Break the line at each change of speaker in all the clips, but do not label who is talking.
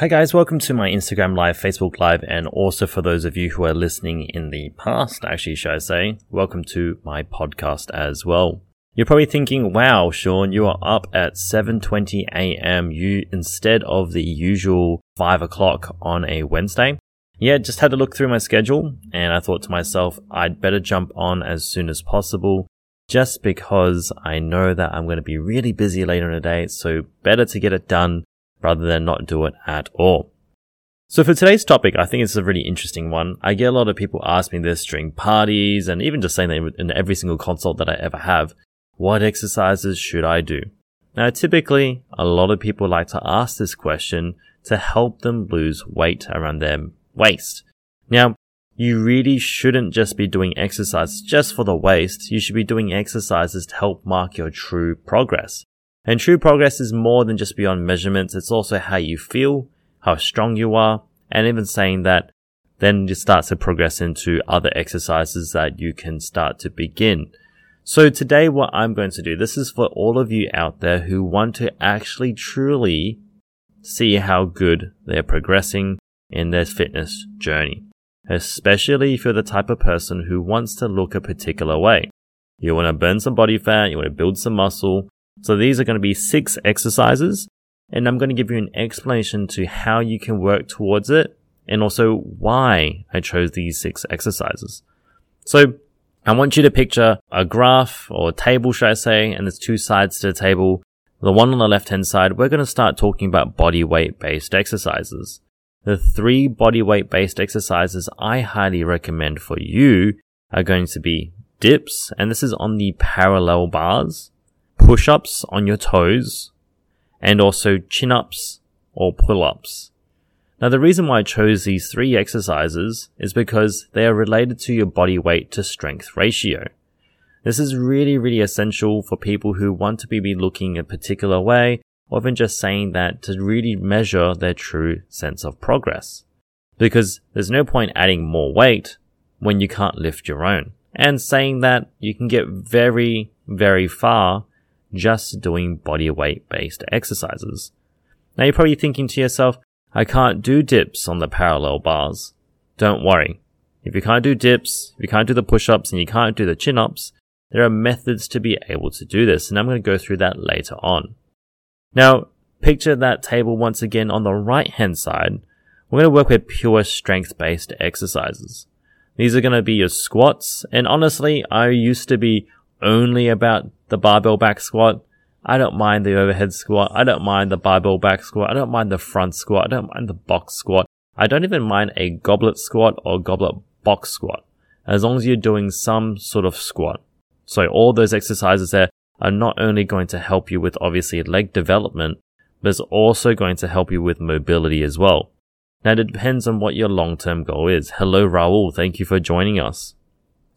Hi guys, welcome to my Instagram Live, Facebook Live, and also for those of you who are listening in the past, actually, should I say, welcome to my podcast as well. You're probably thinking, wow, Sean, you are up at 7.20 a.m. You, instead of the usual 5 o'clock on a Wednesday. Yeah, just had to look through my schedule and I thought to myself, I'd better jump on as soon as possible just because I know that I'm going to be really busy later in the day. So better to get it done rather than not do it at all. So for today's topic, I think it's a really interesting one. I get a lot of people ask me this during parties and even just saying that in every single consult that I ever have. What exercises should I do? Now, typically, a lot of people like to ask this question to help them lose weight around their waist. Now, you really shouldn't just be doing exercises just for the waist. You should be doing exercises to help mark your true progress. And true progress is more than just beyond measurements. It's also how you feel, how strong you are, and even saying that then you start to progress into other exercises that you can start to begin. So today what I'm going to do, this is for all of you out there who want to actually truly see how good they're progressing in their fitness journey. Especially if you're the type of person who wants to look a particular way. You want to burn some body fat, you want to build some muscle, so these are going to be six exercises and I'm going to give you an explanation to how you can work towards it and also why I chose these six exercises. So I want you to picture a graph or a table, should I say, and there's two sides to the table. The one on the left hand side, we're going to start talking about body weight based exercises. The three body weight based exercises I highly recommend for you are going to be dips, and this is on the parallel bars push ups on your toes, and also chin ups or pull ups. Now, the reason why I chose these three exercises is because they are related to your body weight to strength ratio. This is really, really essential for people who want to be looking a particular way or even just saying that to really measure their true sense of progress. Because there's no point adding more weight when you can't lift your own. And saying that you can get very, very far just doing body weight based exercises. Now you're probably thinking to yourself, I can't do dips on the parallel bars. Don't worry. If you can't do dips, if you can't do the push ups and you can't do the chin ups, there are methods to be able to do this, and I'm going to go through that later on. Now, picture that table once again on the right hand side. We're going to work with pure strength based exercises. These are going to be your squats, and honestly, I used to be only about the barbell back squat. I don't mind the overhead squat. I don't mind the barbell back squat. I don't mind the front squat. I don't mind the box squat. I don't even mind a goblet squat or goblet box squat as long as you're doing some sort of squat. So all those exercises there are not only going to help you with obviously leg development, but it's also going to help you with mobility as well. Now it depends on what your long-term goal is. Hello Raul, thank you for joining us.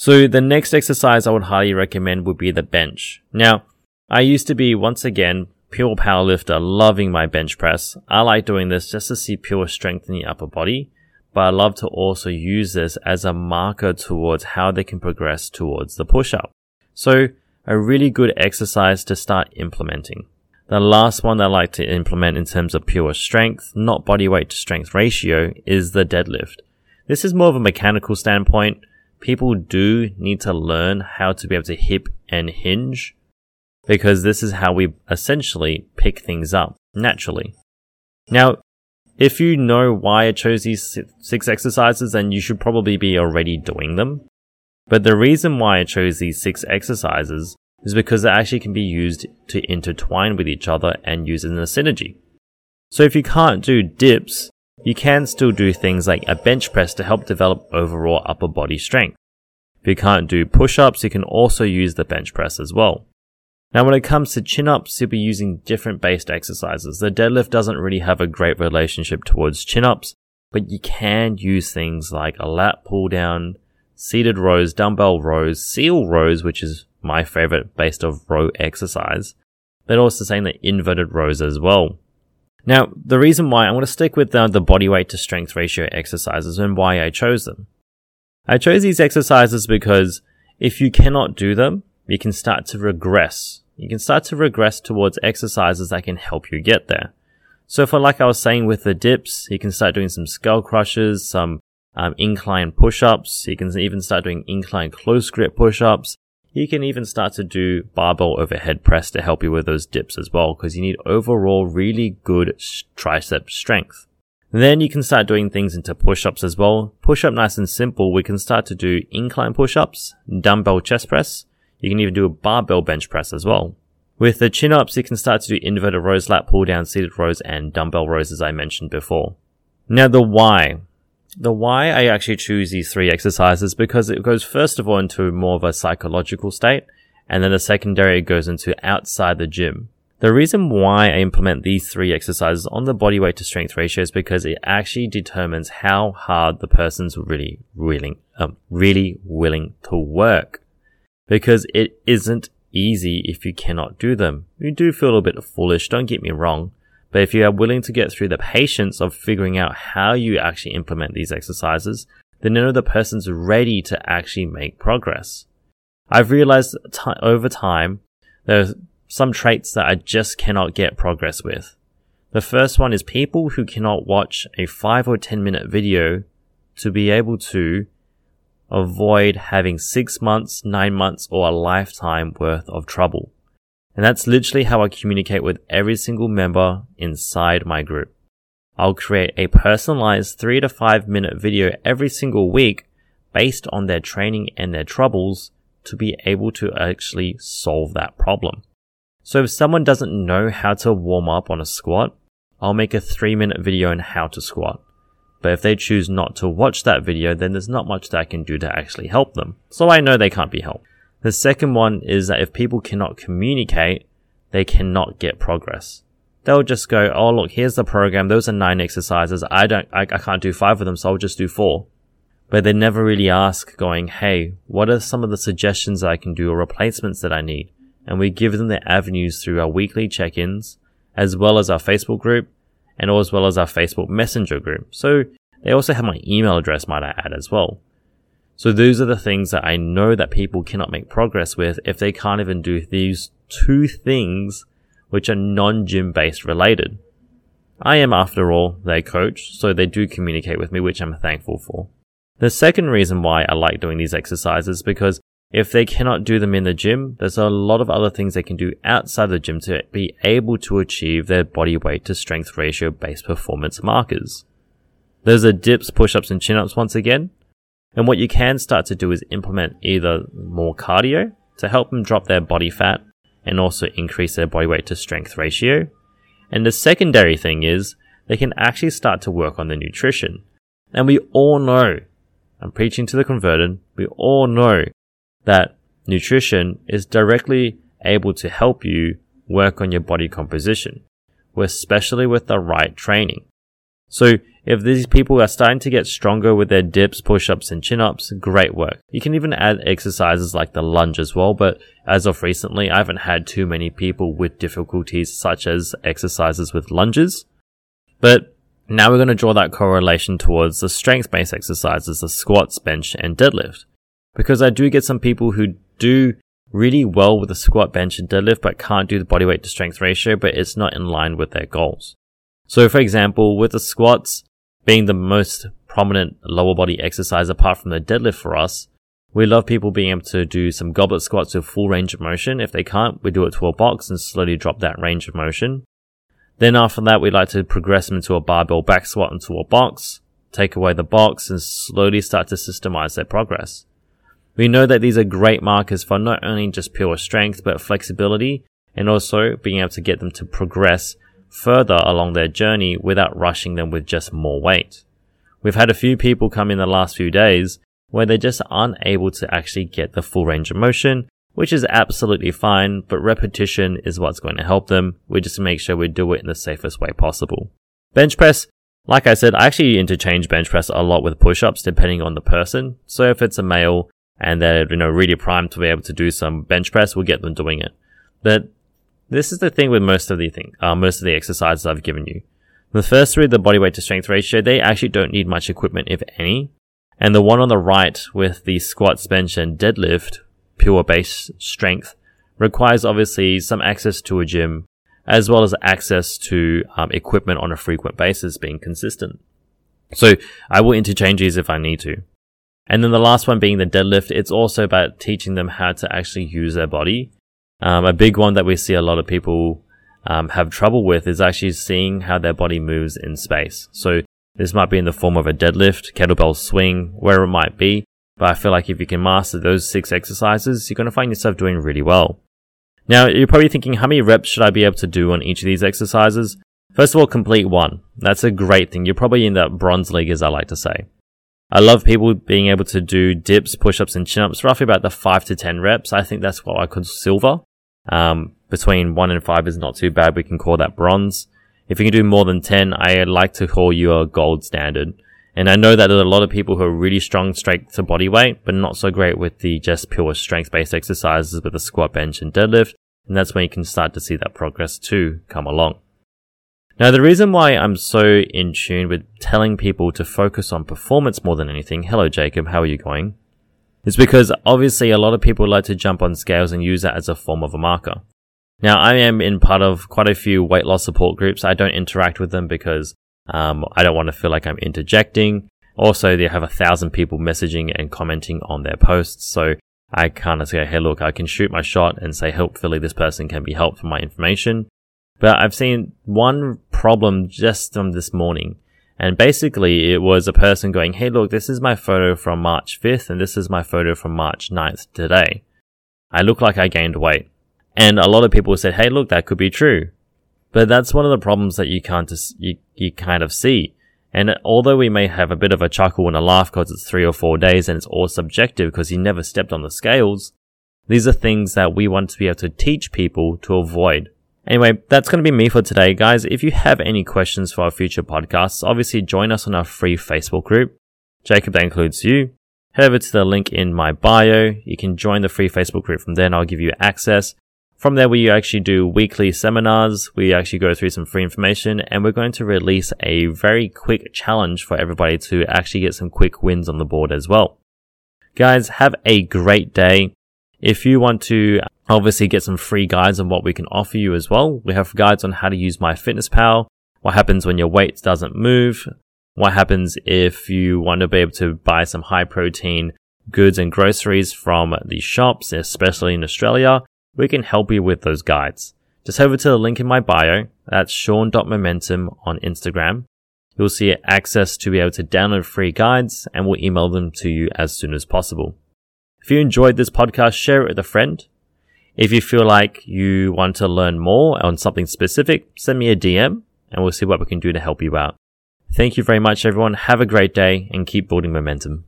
So the next exercise I would highly recommend would be the bench. Now, I used to be once again pure powerlifter, loving my bench press. I like doing this just to see pure strength in the upper body, but I love to also use this as a marker towards how they can progress towards the push up. So a really good exercise to start implementing. The last one I like to implement in terms of pure strength, not body weight to strength ratio, is the deadlift. This is more of a mechanical standpoint people do need to learn how to be able to hip and hinge because this is how we essentially pick things up naturally. Now, if you know why I chose these six exercises, then you should probably be already doing them. But the reason why I chose these six exercises is because they actually can be used to intertwine with each other and use in a synergy. So if you can't do dips, you can still do things like a bench press to help develop overall upper body strength. If you can't do push-ups, you can also use the bench press as well. Now when it comes to chin-ups, you'll be using different based exercises. The deadlift doesn't really have a great relationship towards chin-ups, but you can use things like a lat pull down, seated rows, dumbbell rows, seal rows, which is my favorite based of row exercise, but also saying the inverted rows as well. Now, the reason why I'm going to stick with the, the body weight to strength ratio exercises and why I chose them. I chose these exercises because if you cannot do them, you can start to regress. You can start to regress towards exercises that can help you get there. So for like I was saying with the dips, you can start doing some skull crushers, some um, incline push-ups. You can even start doing incline close grip push-ups. You can even start to do barbell overhead press to help you with those dips as well, because you need overall really good tricep strength. Then you can start doing things into push-ups as well. Push-up nice and simple. We can start to do incline push-ups, dumbbell chest press. You can even do a barbell bench press as well. With the chin-ups, you can start to do inverted rows, lat pull down, seated rows, and dumbbell rows as I mentioned before. Now the why. The why I actually choose these three exercises because it goes first of all into more of a psychological state, and then the secondary goes into outside the gym. The reason why I implement these three exercises on the body weight to strength ratio is because it actually determines how hard the person's really willing, um, really willing to work. Because it isn't easy if you cannot do them. You do feel a bit foolish, don't get me wrong. But if you are willing to get through the patience of figuring out how you actually implement these exercises, then you know the person's ready to actually make progress. I've realized t- over time, there's some traits that I just cannot get progress with. The first one is people who cannot watch a 5 or 10 minute video to be able to avoid having 6 months, 9 months, or a lifetime worth of trouble. And that's literally how I communicate with every single member inside my group. I'll create a personalized 3 to 5 minute video every single week based on their training and their troubles to be able to actually solve that problem. So if someone doesn't know how to warm up on a squat, I'll make a three minute video on how to squat. But if they choose not to watch that video, then there's not much that I can do to actually help them. So I know they can't be helped. The second one is that if people cannot communicate, they cannot get progress. They'll just go, oh look, here's the program. Those are nine exercises. I don't, I, I can't do five of them, so I'll just do four. But they never really ask going, hey, what are some of the suggestions I can do or replacements that I need? and we give them the avenues through our weekly check-ins, as well as our Facebook group, and as well as our Facebook Messenger group. So they also have my email address, might I add as well. So those are the things that I know that people cannot make progress with if they can't even do these two things which are non-gym based related. I am, after all, their coach, so they do communicate with me, which I'm thankful for. The second reason why I like doing these exercises is because if they cannot do them in the gym, there's a lot of other things they can do outside the gym to be able to achieve their body weight to strength ratio based performance markers. Those are dips, push-ups, and chin-ups once again. And what you can start to do is implement either more cardio to help them drop their body fat and also increase their body weight to strength ratio. And the secondary thing is they can actually start to work on the nutrition. And we all know, I'm preaching to the converted, we all know that nutrition is directly able to help you work on your body composition, especially with the right training. So if these people are starting to get stronger with their dips, push-ups, and chin-ups, great work. You can even add exercises like the lunge as well, but as of recently, I haven't had too many people with difficulties such as exercises with lunges. But now we're going to draw that correlation towards the strength-based exercises, the squats, bench, and deadlift because I do get some people who do really well with the squat, bench, and deadlift, but can't do the body weight to strength ratio, but it's not in line with their goals. So, for example, with the squats being the most prominent lower body exercise apart from the deadlift for us, we love people being able to do some goblet squats with full range of motion. If they can't, we do it to a box and slowly drop that range of motion. Then after that, we like to progress them into a barbell back squat into a box, take away the box and slowly start to systemize their progress. We know that these are great markers for not only just pure strength, but flexibility and also being able to get them to progress further along their journey without rushing them with just more weight. We've had a few people come in the last few days where they just aren't able to actually get the full range of motion, which is absolutely fine, but repetition is what's going to help them. We just make sure we do it in the safest way possible. Bench press, like I said, I actually interchange bench press a lot with push-ups depending on the person. So if it's a male, and they're, you know, really primed to be able to do some bench press, we'll get them doing it. But this is the thing with most of the thing, uh, most of the exercises I've given you. The first three, the body weight to strength ratio, they actually don't need much equipment, if any. And the one on the right with the squats, bench, and deadlift, pure base strength, requires obviously some access to a gym, as well as access to um, equipment on a frequent basis being consistent. So I will interchange these if I need to. And then the last one being the deadlift, it's also about teaching them how to actually use their body. Um, a big one that we see a lot of people um, have trouble with is actually seeing how their body moves in space. So this might be in the form of a deadlift, kettlebell swing, wherever it might be. But I feel like if you can master those six exercises, you're going to find yourself doing really well. Now, you're probably thinking, how many reps should I be able to do on each of these exercises? First of all, complete one. That's a great thing. You're probably in that bronze league, as I like to say. I love people being able to do dips, push-ups, and chin-ups, roughly about the five to ten reps. I think that's what I call silver. Um, between one and five is not too bad. We can call that bronze. If you can do more than 10, I like to call you a gold standard. And I know that there are a lot of people who are really strong strength to body weight, but not so great with the just pure strength based exercises with the squat, bench, and deadlift. And that's when you can start to see that progress too come along. Now, the reason why I'm so in tune with telling people to focus on performance more than anything, hello Jacob, how are you going? Is because obviously a lot of people like to jump on scales and use that as a form of a marker. Now, I am in part of quite a few weight loss support groups. I don't interact with them because um, I don't want to feel like I'm interjecting. Also, they have a thousand people messaging and commenting on their posts. So I kind of say, hey, look, I can shoot my shot and say, hopefully this person can be helped for my information. But I've seen one problem just from this morning. And basically it was a person going, Hey, look, this is my photo from March 5th and this is my photo from March 9th today. I look like I gained weight. And a lot of people said, Hey, look, that could be true. But that's one of the problems that you can't, you, you kind of see. And although we may have a bit of a chuckle and a laugh because it's three or four days and it's all subjective because you never stepped on the scales, these are things that we want to be able to teach people to avoid. Anyway, that's going to be me for today, guys. If you have any questions for our future podcasts, obviously join us on our free Facebook group. Jacob, that includes you. Head over to the link in my bio. You can join the free Facebook group from there and I'll give you access. From there, we actually do weekly seminars. We actually go through some free information and we're going to release a very quick challenge for everybody to actually get some quick wins on the board as well. Guys, have a great day. If you want to uh, obviously get some free guides on what we can offer you as well. We have guides on how to use MyFitnessPal, what happens when your weight doesn't move, what happens if you want to be able to buy some high protein goods and groceries from the shops, especially in Australia. We can help you with those guides. Just head over to the link in my bio. That's sean.momentum on Instagram. You'll see access to be able to download free guides and we'll email them to you as soon as possible. If you enjoyed this podcast, share it with a friend. If you feel like you want to learn more on something specific, send me a DM and we'll see what we can do to help you out. Thank you very much, everyone. Have a great day and keep building momentum.